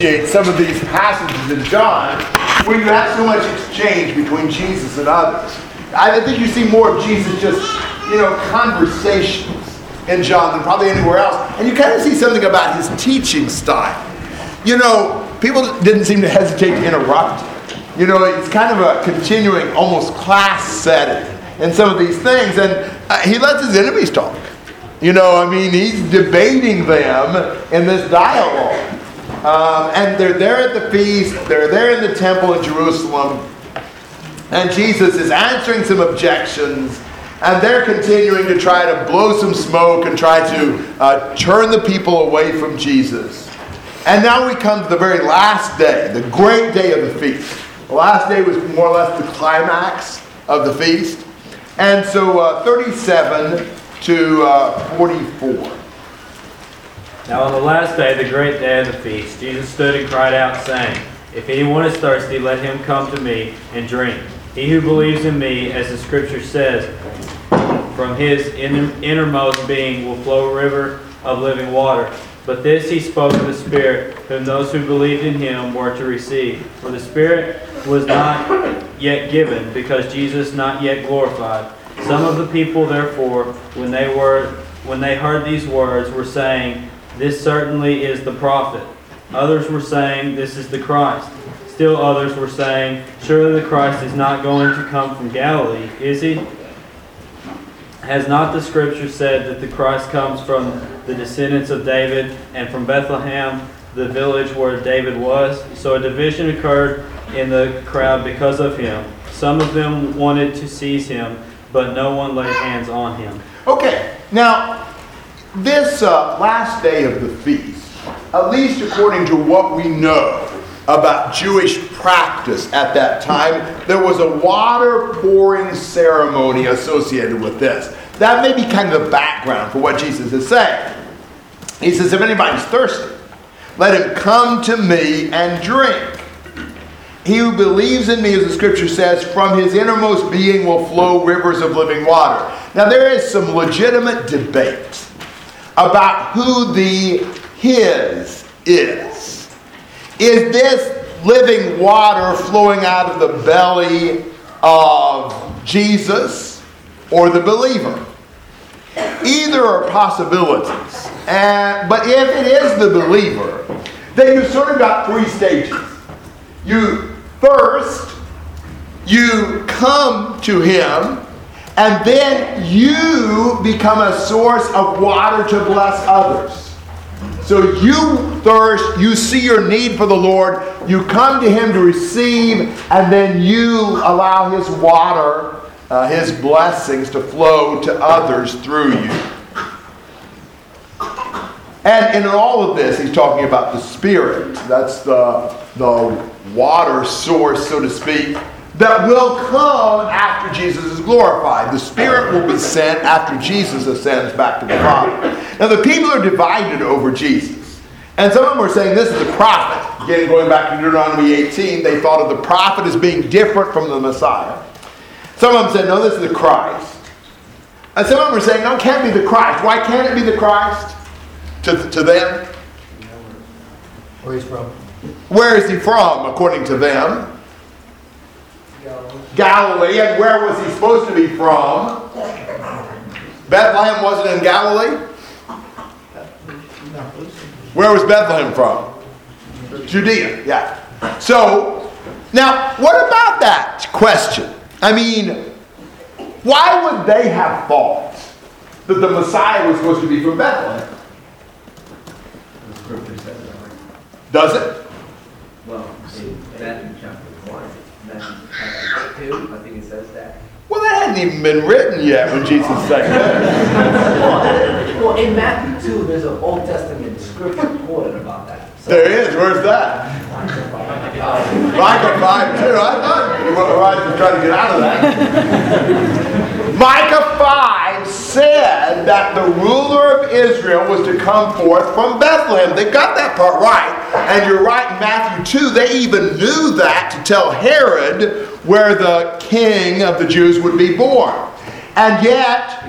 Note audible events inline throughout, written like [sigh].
some of these passages in John where you have so much exchange between Jesus and others. I think you see more of Jesus just, you know, conversations in John than probably anywhere else. And you kind of see something about his teaching style. You know, people didn't seem to hesitate to interrupt. You know, it's kind of a continuing, almost class setting in some of these things. And uh, he lets his enemies talk. You know, I mean, he's debating them in this dialogue. Um, and they're there at the feast, they're there in the temple in Jerusalem, and Jesus is answering some objections, and they're continuing to try to blow some smoke and try to uh, turn the people away from Jesus. And now we come to the very last day, the great day of the feast. The last day was more or less the climax of the feast. And so uh, 37 to uh, 44. Now on the last day, the great day of the feast, Jesus stood and cried out, saying, If anyone is thirsty, let him come to me and drink. He who believes in me, as the scripture says, from his innermost being will flow a river of living water. But this he spoke of the Spirit, whom those who believed in him were to receive. For the Spirit was not yet given, because Jesus not yet glorified. Some of the people, therefore, when they were when they heard these words, were saying, this certainly is the prophet. Others were saying, This is the Christ. Still others were saying, Surely the Christ is not going to come from Galilee, is he? Has not the scripture said that the Christ comes from the descendants of David and from Bethlehem, the village where David was? So a division occurred in the crowd because of him. Some of them wanted to seize him, but no one laid hands on him. Okay, now this uh, last day of the feast, at least according to what we know about Jewish practice at that time, there was a water pouring ceremony associated with this. That may be kind of the background for what Jesus is saying. He says, If anybody's thirsty, let him come to me and drink. He who believes in me, as the scripture says, from his innermost being will flow rivers of living water. Now, there is some legitimate debate about who the His is. Is this living water flowing out of the belly of Jesus or the believer? Either are possibilities. And, but if it is the believer, then you've sort of got three stages. You first, you come to him and then you become a source of water to bless others. So you thirst, you see your need for the Lord, you come to Him to receive, and then you allow His water, uh, His blessings to flow to others through you. And in all of this, he's talking about the Spirit. That's the, the water source, so to speak, that will come after Jesus is glorified. The Spirit will be sent after Jesus ascends back to the Father. Now, the people are divided over Jesus. And some of them are saying this is the prophet. Again, going back to Deuteronomy 18, they thought of the prophet as being different from the Messiah. Some of them said, no, this is the Christ. And some of them are saying, no, it can't be the Christ. Why can't it be the Christ? To, to them. Where he's from. Where is he from, according to them? Galilee. And where was he supposed to be from? Bethlehem wasn't in Galilee? Where was Bethlehem from? Judea, yeah. So, now, what about that question? I mean, why would they have thought that the Messiah was supposed to be from Bethlehem? Does it? Well, in Matthew chapter 1, Matthew chapter 2, I think it says that. Well, that hadn't even been written yet when Jesus said that. Well, in Matthew 2, there's an Old Testament scripture quoted about that. So- There is. Where's that? Micah 5 too. I thought you were right to try to get out of that. Micah 5 said that the ruler of Israel was to come forth from Bethlehem. They got that part right. And you're right in Matthew 2, they even knew that to tell Herod where the king of the Jews would be born. And yet,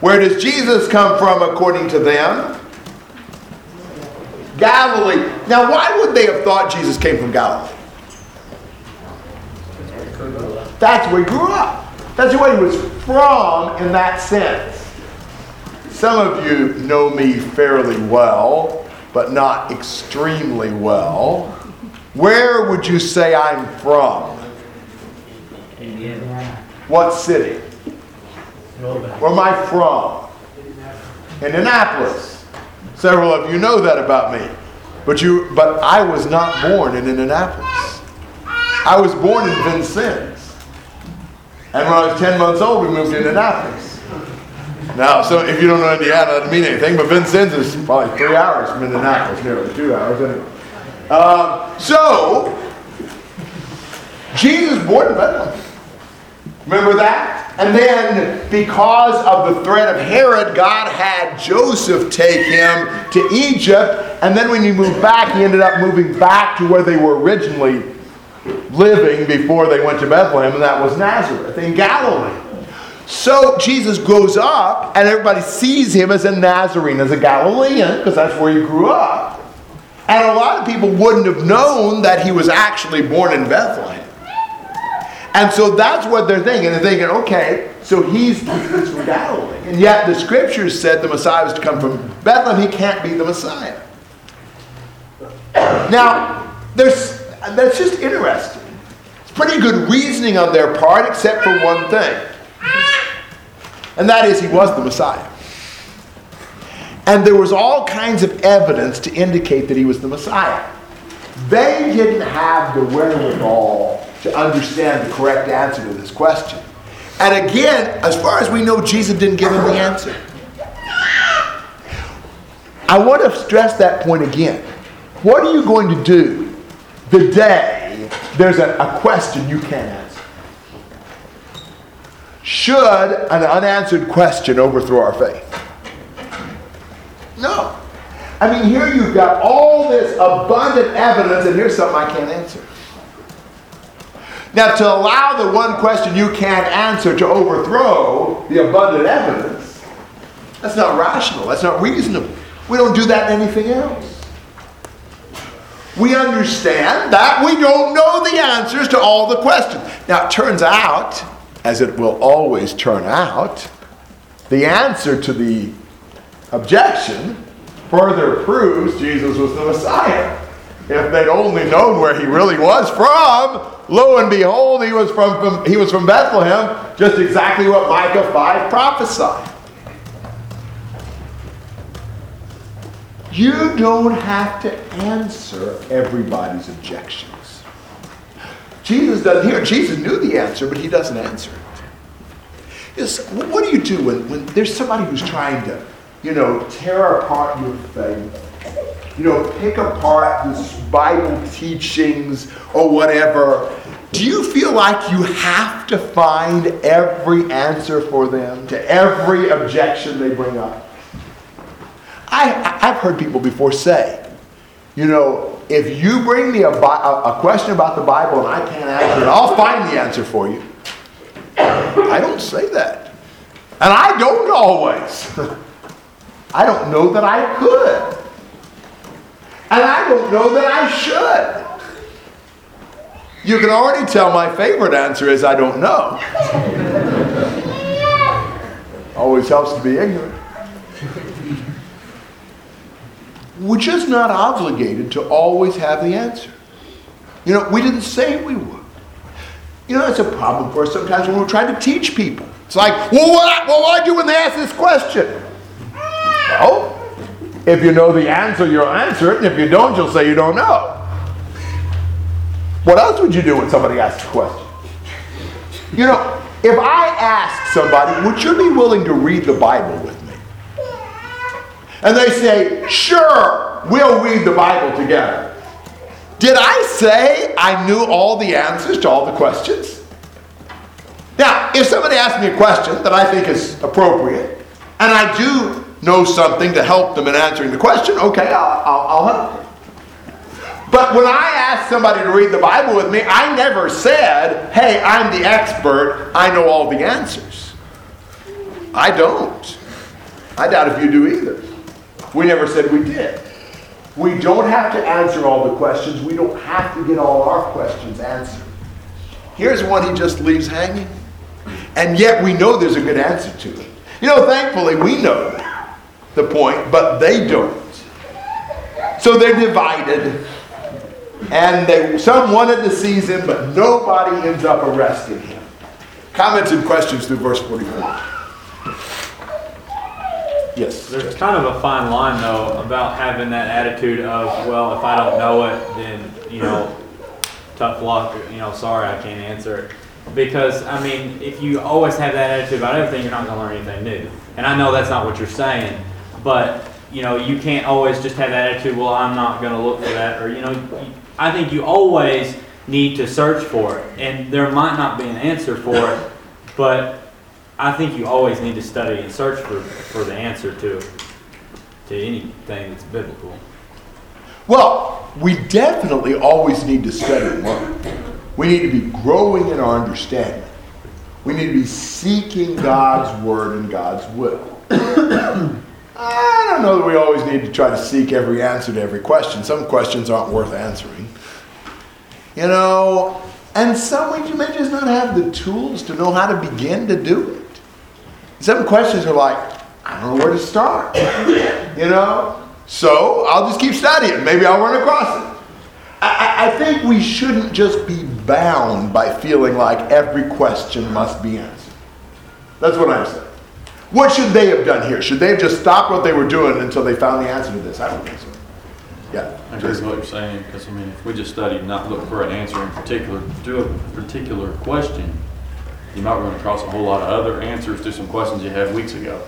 where does Jesus come from according to them? Galilee. Now, why would they have thought Jesus came from Galilee? That's where he grew up. That's where he was from in that sense. Some of you know me fairly well, but not extremely well. Where would you say I'm from? Indiana. What city? Where am I from? Indianapolis. Several of you know that about me. But you but I was not born in Indianapolis. I was born in Vincennes. And when I was 10 months old, we moved to Indianapolis. Now, so if you don't know Indiana, that doesn't mean anything, but Vincennes is probably three hours from Indianapolis, nearly two hours anyway. Um, so, Jesus born in Bethlehem. Remember that? And then, because of the threat of Herod, God had Joseph take him to Egypt. And then, when he moved back, he ended up moving back to where they were originally living before they went to Bethlehem, and that was Nazareth in Galilee. So Jesus grows up, and everybody sees him as a Nazarene, as a Galilean, because that's where he grew up. And a lot of people wouldn't have known that he was actually born in Bethlehem. And so that's what they're thinking. They're thinking, okay, so he's, he's from Galilee. And yet the scriptures said the Messiah was to come from Bethlehem. He can't be the Messiah. Now, there's, that's just interesting. It's pretty good reasoning on their part, except for one thing. And that is, he was the Messiah. And there was all kinds of evidence to indicate that he was the Messiah. They didn't have the wherewithal to understand the correct answer to this question. And again, as far as we know, Jesus didn't give them the answer. I want to stress that point again. What are you going to do the day there's a, a question you can't answer? Should an unanswered question overthrow our faith? No. I mean, here you've got all this abundant evidence, and here's something I can't answer. Now, to allow the one question you can't answer to overthrow the abundant evidence, that's not rational. That's not reasonable. We don't do that in anything else. We understand that we don't know the answers to all the questions. Now, it turns out, as it will always turn out, the answer to the objection further proves Jesus was the Messiah. If they'd only known where he really was from, lo and behold, he was from, from, he was from Bethlehem, just exactly what Micah 5 prophesied. You don't have to answer everybody's objections. Jesus doesn't here. Jesus knew the answer, but he doesn't answer it. What do you do when, when there's somebody who's trying to, you know, tear apart your faith? You know, pick apart the Bible teachings or whatever. Do you feel like you have to find every answer for them to every objection they bring up? I, I've heard people before say, you know, if you bring me a, a, question about the Bible and I can't answer it, I'll find the answer for you. I don't say that. And I don't always. [laughs] I don't know that I could. And I don't know that I should. You can already tell my favorite answer is I don't know. [laughs] Always helps to be ignorant. We're just not obligated to always have the answer. You know, we didn't say we would. You know, that's a problem for us sometimes when we're trying to teach people. It's like, well, what, what do I do when they ask this question? Well, if you know the answer, you'll answer it, and if you don't, you'll say you don't know. What else would you do when somebody asks a question? You know, if I ask somebody, would you be willing to read the Bible with? And they say, sure, we'll read the Bible together. Did I say I knew all the answers to all the questions? Now, if somebody asks me a question that I think is appropriate, and I do know something to help them in answering the question, okay, I'll, I'll, I'll help. But when I asked somebody to read the Bible with me, I never said, hey, I'm the expert, I know all the answers. I don't. I doubt if you do either. We never said we did. We don't have to answer all the questions. We don't have to get all our questions answered. Here's one he just leaves hanging. And yet we know there's a good answer to it. You know, thankfully we know the point, but they don't. So they're divided. And they, some wanted to seize him, but nobody ends up arresting him. Comments and questions through verse 44. Yes. There's kind of a fine line though about having that attitude of, well, if I don't know it, then, you know, tough luck, you know, sorry, I can't answer it. Because, I mean, if you always have that attitude about everything, you're not gonna learn anything new. And I know that's not what you're saying, but, you know, you can't always just have that attitude, well, I'm not gonna look for that, or, you know, I think you always need to search for it. And there might not be an answer for it, but I think you always need to study and search for, for the answer to, to anything that's biblical. Well, we definitely always need to study and learn. We need to be growing in our understanding. We need to be seeking God's word and God's will. I don't know that we always need to try to seek every answer to every question. Some questions aren't worth answering. You know, and some we may just not have the tools to know how to begin to do it. Some questions are like, I don't know where to start. You know? So I'll just keep studying. Maybe I'll run across it. I, I- think we shouldn't just be bound by feeling like every question must be answered. That's what I'm saying. What should they have done here? Should they have just stopped what they were doing until they found the answer to this? I don't think so. Yeah. I agree with what you're saying, because I mean, if we just studied, not look for an answer in particular, to a particular question, you might run across a whole lot of other answers to some questions you had weeks ago.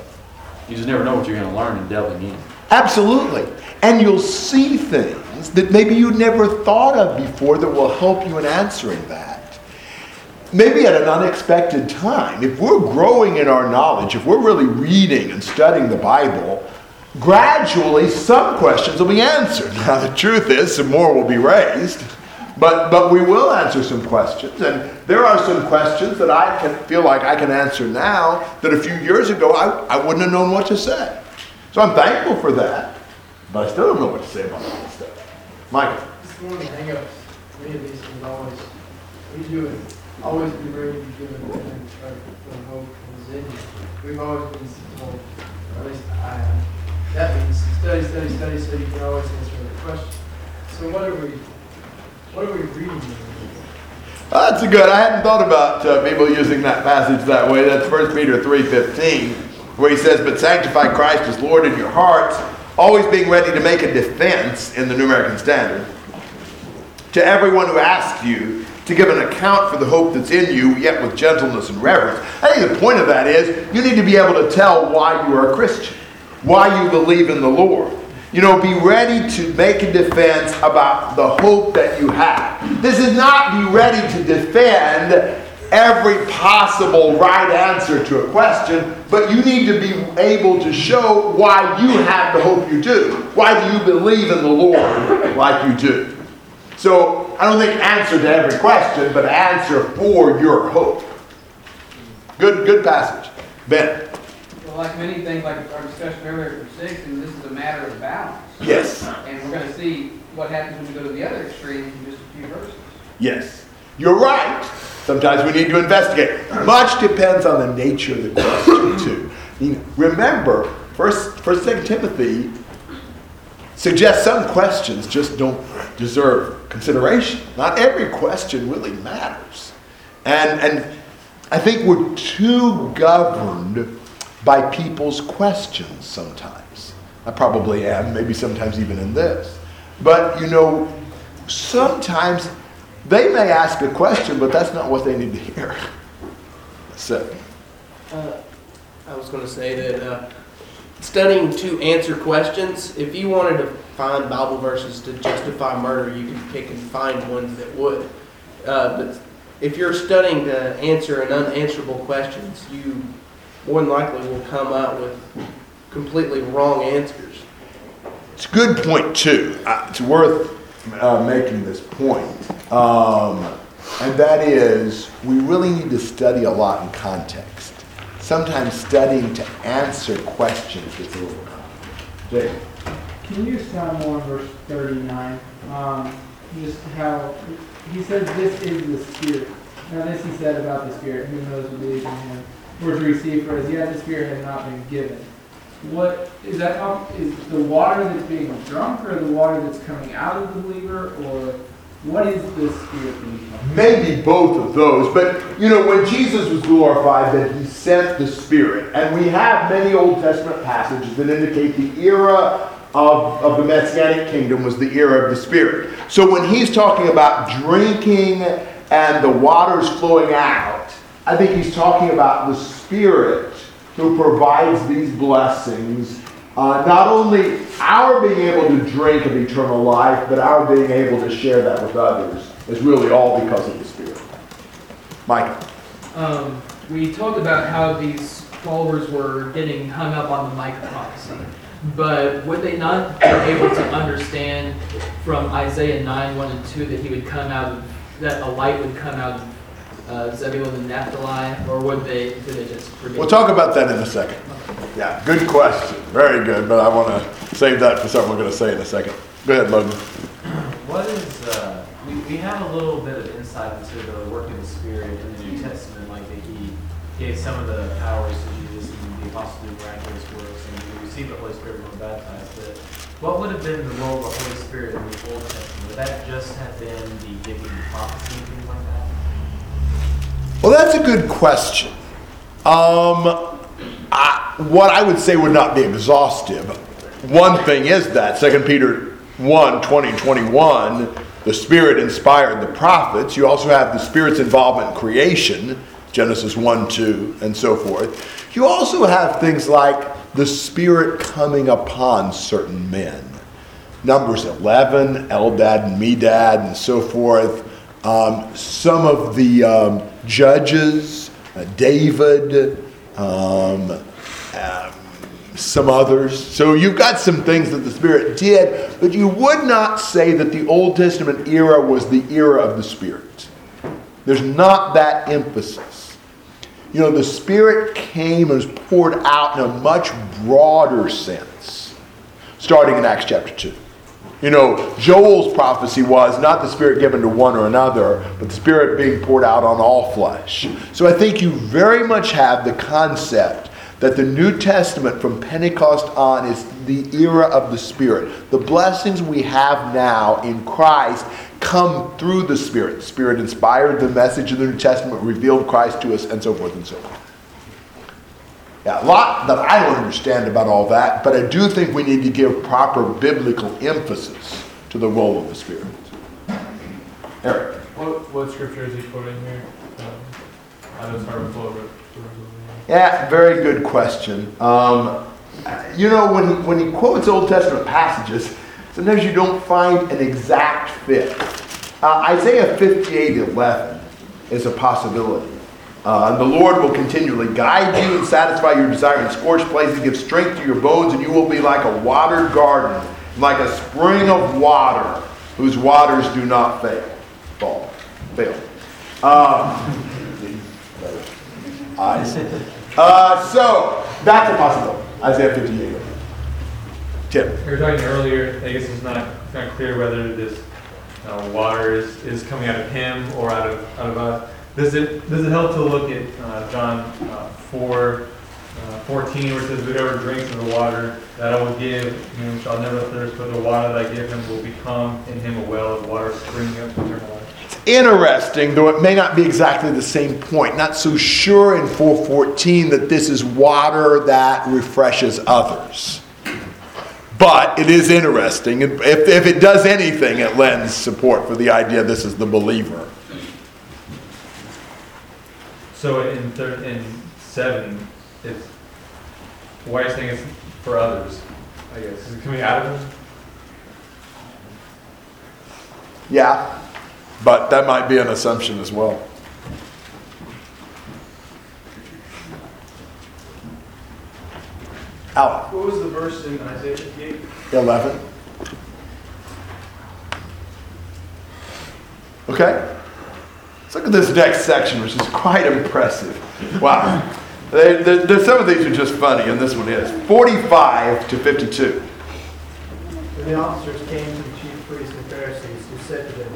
You just never know what you're gonna learn in delving in. Absolutely. And you'll see things that maybe you never thought of before that will help you in answering that. Maybe at an unexpected time. If we're growing in our knowledge, if we're really reading and studying the Bible, gradually some questions will be answered. Now, the truth is, some more will be raised. But, but we will answer some questions, and there are some questions that I can feel like I can answer now that a few years ago I, I wouldn't have known what to say. So I'm thankful for that, but I still don't know what to say about all this stuff. Michael. Just one hangups, for me at least, is always, we do it, always be ready to give it, and try to hope is in. We've always been told, at least I have, that means study, study, study, so you can always answer the question. So what are we, what are we reading? Uh, That's good. I hadn't thought about uh, people using that passage that way. That's 1 Peter 3.15, where he says, But sanctify Christ as Lord in your hearts, always being ready to make a defense in the New American Standard to everyone who asks you to give an account for the hope that's in you, yet with gentleness and reverence. I think the point of that is you need to be able to tell why you are a Christian, why you believe in the Lord. You know, be ready to make a defense about the hope that you have. This is not be ready to defend every possible right answer to a question, but you need to be able to show why you have the hope you do. Why do you believe in the Lord like you do? So I don't think answer to every question, but answer for your hope. Good, good passage. Ben. Well, like many things, like our discussion earlier for six, and this is a matter of balance. Yes. And we're gonna see what happens when we go to the other extreme in just a few verses. Yes. You're right. Sometimes we need to investigate. Much depends on the nature of the question, [coughs] too. You know, Remember, first, first Second Timothy suggests some questions just don't deserve consideration. Not every question really matters. And, and I think we're too governed by people's questions sometimes. I probably am, maybe sometimes even in this. But you know, sometimes they may ask a question, but that's not what they need to hear. So, Uh, I was going to say that uh, studying to answer questions, if you wanted to find Bible verses to justify murder, you could pick and find ones that would. Uh, but if you're studying to answer an unanswerable questions, you more than likely will come out with completely wrong answers. it's a good point, too. Uh, it's worth uh, making this point. Um, and that is, we really need to study a lot in context. Sometimes studying to answer questions gets a little complicated. Jay? Can you expound more on verse thirty-nine? Um, just how, he says this is the Spirit. Now this he said about the Spirit, who knows who believes in him, or to receive, for as yet the Spirit had not been given. What, is that, talk- the water that's being drunk, or the water that's coming out of the believer, or what is the Spirit being talking? Maybe both of those, but you know, when Jesus was glorified, that he sent the Spirit. And we have many Old Testament passages that indicate the era of, of the Messianic kingdom was the era of the Spirit. So when he's talking about drinking and the waters flowing out, I think he's talking about the Spirit who provides these blessings. Uh, not only our being able to drink of eternal life, but our being able to share that with others is really all because of the Spirit. Mike. Um, we talked about how these followers were getting hung up on the Micah prophecy, but would they not be able to understand from Isaiah 9, 1 and 2 that he would come out that a light would come out of uh, Zebulun and Naphtali, or would they, did they just forget? We'll talk about that in a second. Yeah, good question. Very good, but I want to save that for something we're going to say in a second. Go ahead, Logan. What is, uh, we, we have a little bit of insight into the work of the Spirit in the New Testament, like that He gave some of the powers to Jesus and the apostles do miraculous works, and we receive the Holy Spirit when we're baptized. But what would have been the role of the Holy Spirit in the Old Testament? Would that just have been the giving of prophecy and things like that? Well, that's a good question. Um, I, what I would say would not be exhaustive. One thing is that 2 Peter 1 20, 21, the Spirit inspired the prophets. You also have the Spirit's involvement in creation, Genesis 1 2, and so forth. You also have things like the Spirit coming upon certain men. Numbers 11, Eldad and Medad, and so forth. Um, some of the um, judges, uh, David, um, um, some others. So you've got some things that the Spirit did, but you would not say that the Old Testament era was the era of the Spirit. There's not that emphasis. You know, the Spirit came and was poured out in a much broader sense, starting in Acts chapter 2. You know, Joel's prophecy was not the Spirit given to one or another, but the Spirit being poured out on all flesh. So I think you very much have the concept that the New Testament from Pentecost on is the era of the Spirit. The blessings we have now in Christ come through the Spirit. The Spirit inspired the message of the New Testament, revealed Christ to us, and so forth and so on. Yeah, a lot that I don't understand about all that, but I do think we need to give proper biblical emphasis to the role of the Spirit. Eric. What, what scripture is he quoting here? Um, I know it's hard to pull over. Yeah, very good question. Um, you know, when he, when he quotes Old Testament passages, sometimes you don't find an exact fit. Uh, Isaiah 58 11 is a possibility. Uh, the Lord will continually guide you and satisfy your desire in scorched places, give strength to your bones, and you will be like a watered garden, like a spring of water whose waters do not fail. Fall. Fail. Um. Uh, so, that's a possibility. Isaiah 58. Tim. We were talking earlier, I guess it's not, it's not clear whether this uh, water is, is coming out of him or out of, out of us. Does it, does it help to look at uh, John uh, 4, uh, 14, where it says, Whoever drinks of the water that I will give him shall never thirst, but the water that I give him will become in him a well of water springing up to eternal life. It's interesting, though it may not be exactly the same point. Not so sure in 414 that this is water that refreshes others. But it is interesting. If, if it does anything, it lends support for the idea this is the believer. So in thir- in seven, it's why are you saying it's for others? I guess is it coming out of them? Yeah, but that might be an assumption as well. Alan, What was the verse in Isaiah 58? 11. Okay? Let's look at this next section, which is quite impressive. Wow. They, they, they- some of these are just funny, and this one is. 45 to 52. the officers came to the chief priests and Pharisees, who said to them,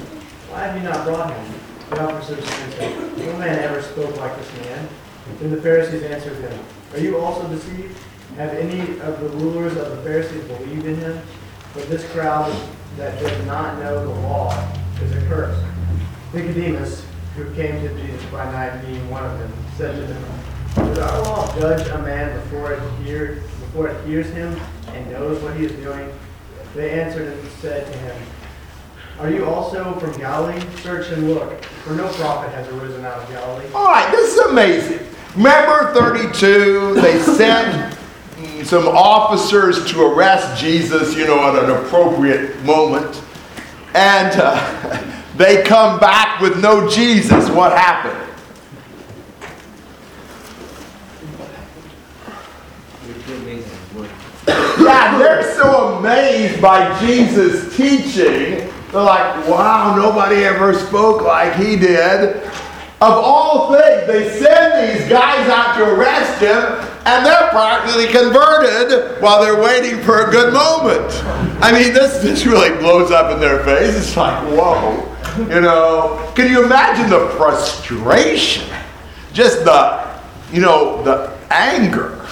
Why have you not brought him? The officers answered, No man ever spoke like this man. Then the Pharisees answered them, Are you also deceived? Have any of the rulers of the Pharisees believed in him? But this crowd that does not know the law is accursed. Nicodemus, who came to Jesus by night, being one of them, said to them, Does our law judge a man before it hears, before it hears him and knows what he is doing? They answered and said to him, Are you also from Galilee? Search and look, for no prophet has arisen out of Galilee. All right, this is amazing. Remember 32, they sent some officers to arrest Jesus, you know, at an appropriate moment. And uh, [laughs] they come back with no Jesus. What happened? Yeah, they're so amazed by Jesus' teaching. They're like, wow, nobody ever spoke like he did. Of all things, they send these guys out to arrest him, and they're practically converted while they're waiting for a good moment. I mean, this, this really blows up in their face. It's like, whoa. You know, can you imagine the frustration? Just the, you know, the anger.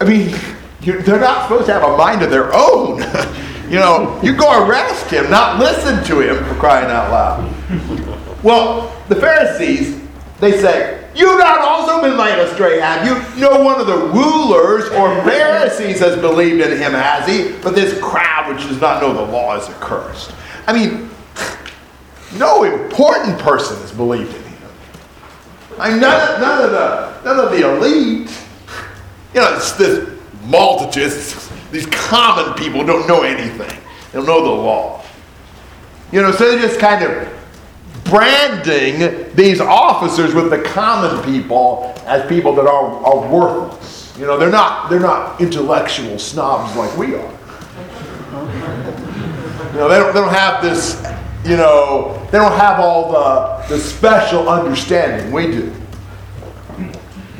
I mean, they're not supposed to have a mind of their own. [laughs] you know, you go arrest him, not listen to him for crying out loud. Well, the Pharisees, they say, You've not also been led astray, have you? No one of the rulers or Pharisees has believed in him, has he? But this crowd which does not know the law is accursed. I mean, no important person has believed in him. I mean, none, of- none of the none of the elite. You know, it's this multitude, it's- these common people don't know anything. They don't know the law. You know, so they're just kind of branding these officers with the common people as people that are, are worthless. You know, they're not they're not intellectual snobs like we are. You know, they don't, they don't have this, you know, they don't have all the, the special understanding we do.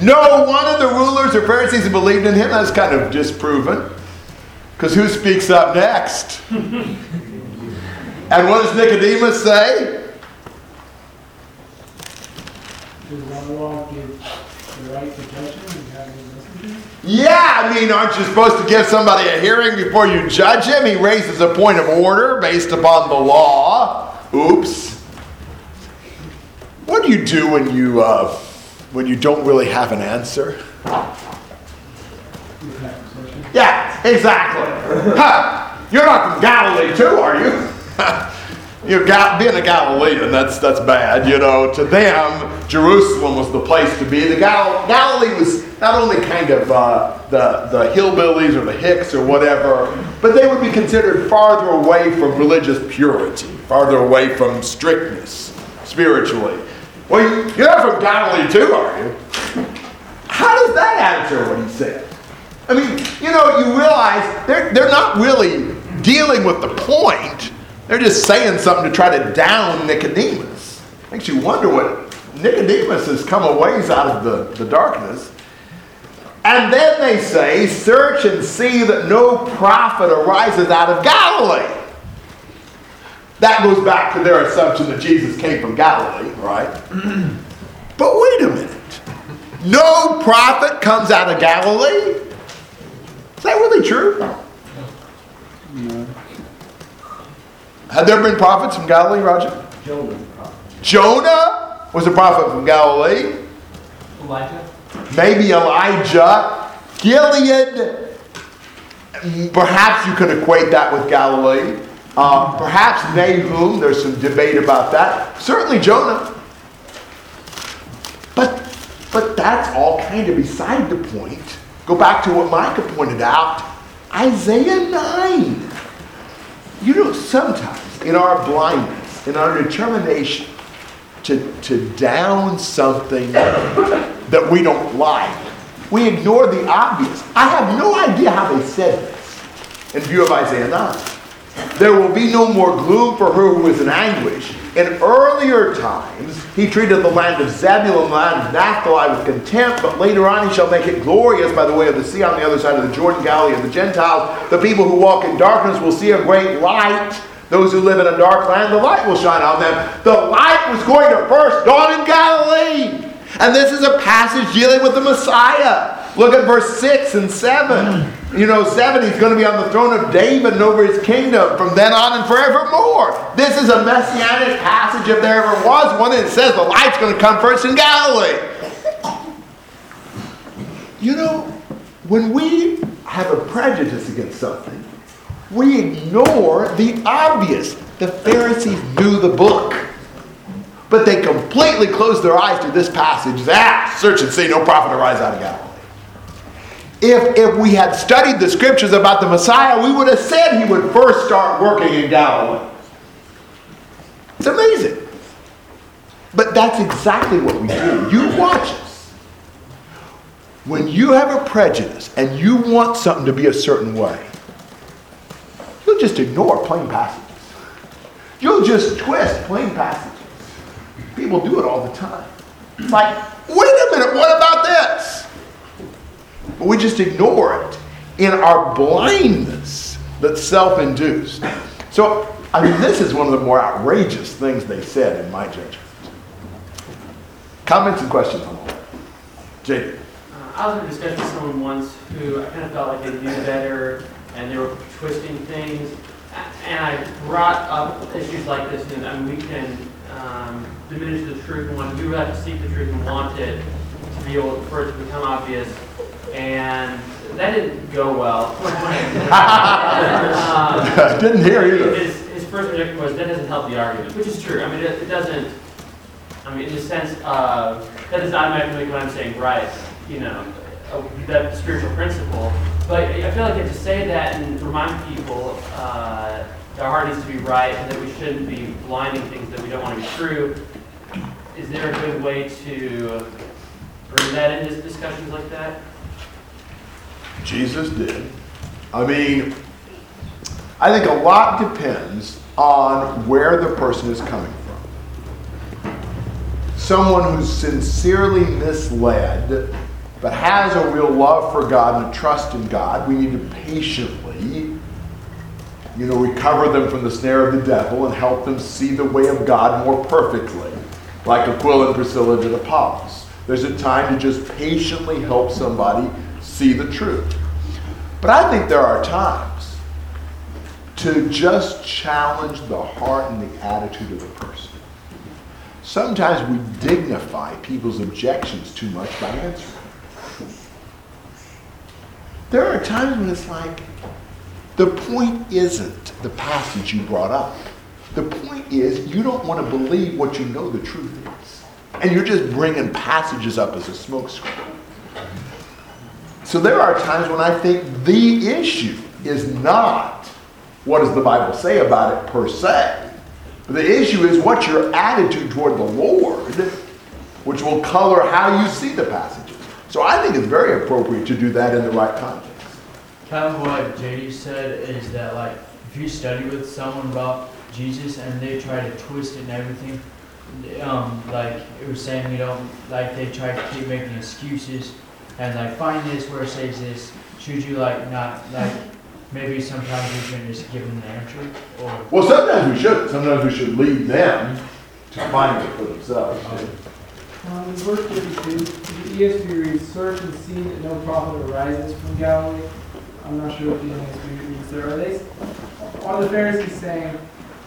No one of the rulers or Pharisees believed in him. That's kind of disproven. Because who speaks up next? and what does Nicodemus say? Does our law give the right to judge him and have him listen to him? Yeah, I mean, aren't you supposed to give somebody a hearing before you judge him? He raises a point of order based upon the law. Oops. What do you do when you uh, when you don't really have an answer? Yeah, exactly. Ha! You're not from Galilee, too, are you? [laughs] You're Gal- being a Galilean, that's that's bad. You know, to them, Jerusalem was the place to be. The Gal- Galilee was not only kind of uh, the the hillbillies or the Hicks or whatever, but they would be considered farther away from religious purity, farther away from strictness spiritually. Well, you- you're not from Galilee, too, are you? How does that answer what he said? I mean, you know, you realize they're, they're not really dealing with the point. They're just saying something to try to down Nicodemus. Makes you wonder what Nicodemus has come a ways out of the, the darkness. And then they say, Search and see that no prophet arises out of Galilee. That goes back to their assumption that Jesus came from Galilee, right? [clears throat] but wait a minute. No prophet comes out of Galilee? Is that really true? Had there been prophets from Galilee, Roger? Jonah's prophet. Jonah was a prophet from Galilee. Elijah? Maybe Elijah. Gilead. Perhaps you could equate that with Galilee. Uh, perhaps Nahum. There's some debate about that. Certainly Jonah. But, but that's all kind of beside the point. Go back to what Micah pointed out. Isaiah 9. You know, sometimes in our blindness, in our determination to, to down something that we don't like, we ignore the obvious. I have no idea how they said this in view of Isaiah 9. There will be no more gloom for her who is in anguish. In earlier times, he treated the land of Zebulun and the land of Naphtali with contempt, but later on he shall make it glorious by the way of the sea on the other side of the Jordan, Galilee of the Gentiles. The people who walk in darkness will see a great light. Those who live in a dark land, the light will shine on them. The light was going to first dawn in Galilee. And this is a passage dealing with the Messiah. Look at verse 6 and 7. You know, 7, he's going to be on the throne of David and over his kingdom from then on and forevermore. This is a messianic passage if there ever was one. It says the light's going to come first in Galilee. You know, when we have a prejudice against something, we ignore the obvious. The Pharisees knew the book. But they completely closed their eyes to this passage. That search and see no prophet arise out of Galilee. If, if we had studied the scriptures about the Messiah, we would have said he would first start working in Galilee. It's amazing. But that's exactly what we do. You watch us. When you have a prejudice and you want something to be a certain way, you'll just ignore plain passages. You'll just twist plain passages. People do it all the time. It's like, wait a minute, what about this? But we just ignore it in our blindness that's self induced. So, I mean, this is one of the more outrageous things they said in my judgment. Comments and questions on all that? JD. Uh, I was in a discussion with someone once who I kind of felt like they knew better and they were twisting things. And I brought up issues like this, and I mean, we can um, diminish the truth and want, have to seek the truth and want it to be able for it to become obvious. And that didn't go well. [laughs] Um, Didn't hear either. his, his first objection was, that doesn't help the argument, which is true. I mean, it, it doesn't, I mean, in the sense of, that doesn't automatically make what I'm saying right, you know, uh, that spiritual principle. But I feel like if you have to say that and remind people, uh, that our heart needs to be right and that we shouldn't be blinding things that we don't want to be true. Is there a good way to bring that into discussions like that? Jesus did. I mean, I think a lot depends on where the person is coming from. Someone who's sincerely misled but has a real love for God and a trust in God, we need to patiently, you know, recover them from the snare of the devil and help them see the way of God more perfectly, like Aquila and Priscilla did Apollos. There's a time to just patiently help somebody see the truth. But I think there are times to just challenge the heart and the attitude of the person. Sometimes we dignify people's objections too much by answering. There are times when it's like, the point isn't the passage you brought up. The point is, you don't want to believe what you know the truth is. And you're just bringing passages up as a smokescreen. So there are times when I think the issue is not what does the Bible say about it per se. But The issue is what's your attitude toward the Lord, which will color how you see the passages. So I think it's very appropriate to do that in the right context. Kind of what JD said is that like if you study with someone about Jesus and they try to twist it and everything, um, like it was saying, you know, like they try to keep making excuses and like find this where it says this. Should you like not like maybe sometimes you can just give them an answer or Well, sometimes we should. Sometimes we should lead them to find it for themselves. Um, in verse 52, the ESV reads, Search and see that no prophet arises from Galilee. I'm not sure what the ESV reads there. Are they, are the Pharisees saying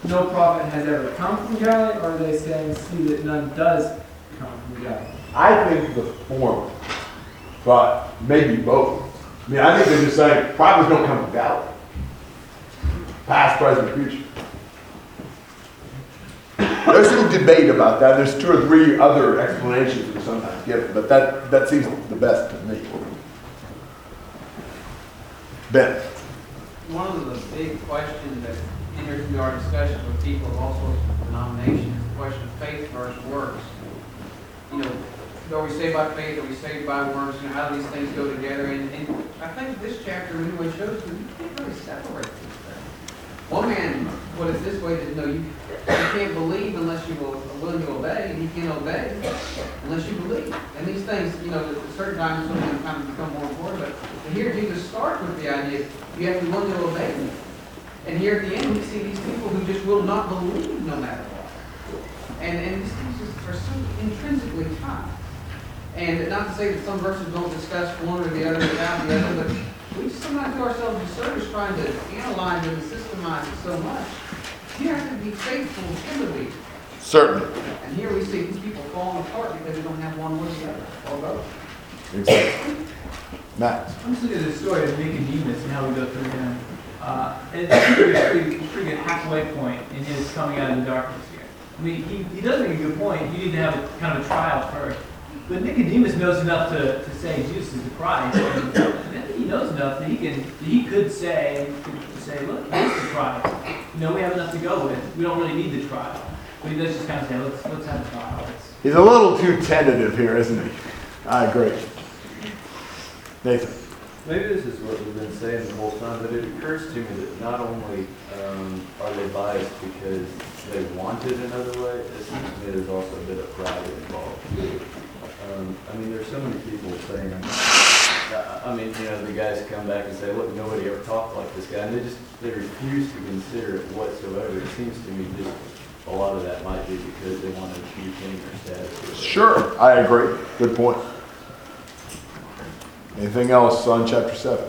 no prophet has ever come from Galilee, or are they saying see that none does come from Galilee? I think the former, but maybe both. I mean, I think they're just saying prophets don't come from Galilee. Past, present, future. There's some debate about that. There's two or three other explanations we sometimes give, but that, that seems the best to me. Ben. One of the big questions that enters into our discussions with people of all sorts of denominations, is the question of faith versus works. You know, are we saved by faith, are we saved by works, know, how do these things go together? And, and I think this chapter anyway shows that you can't really separate these things. One man put it this way, that, no, you, you can't believe unless you will, willing to obey, and you can't obey unless you believe. And these things, you know, at certain times, some of them kind of become more important, but here Jesus starts with the idea, you have to be willing to obey me. And here at the end, we see these people who just will not believe no matter what. And, and these things just are so intrinsically tied. And not to say that some verses don't discuss one or the other without the other, but we sometimes do ourselves a service trying to analyze and systemize it so much. You have to be faithful to the week. Certainly. And here we see these people falling apart because they don't have one or the other, or both. Exactly. Matt? I'm just looking at the story of Nicodemus and how we go through him. Uh, and it's pretty, pretty, pretty good halfway point in his coming out of the darkness here. I mean, he, he does make a good point. You need to have a kind of a trial first. But Nicodemus knows enough to, to say Jesus is the Christ. And, and I think he knows enough that he can that he could say could say, look, he's the Christ. You know, we have enough to go with. We don't really need the trial. But he does just kind of say, let's let's have a trial. Let's, He's a little too tentative here, isn't he? I agree. Nathan? Maybe this is what we've been saying the whole time, but it occurs to me that not only um, are they biased because they wanted another way, it seems to me there's also a bit of pride involved. Um, I mean, there's so many people saying, I I mean, you know, the guys come back and say, look, nobody ever talked like this guy, and they just, they refuse to consider it whatsoever. It seems to me just a lot of that might be because they want to retain their status. Sure, I agree. Good point. Anything else on chapter 7?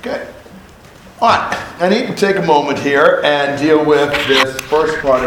Okay. All right, I need to take a moment here and deal with this first part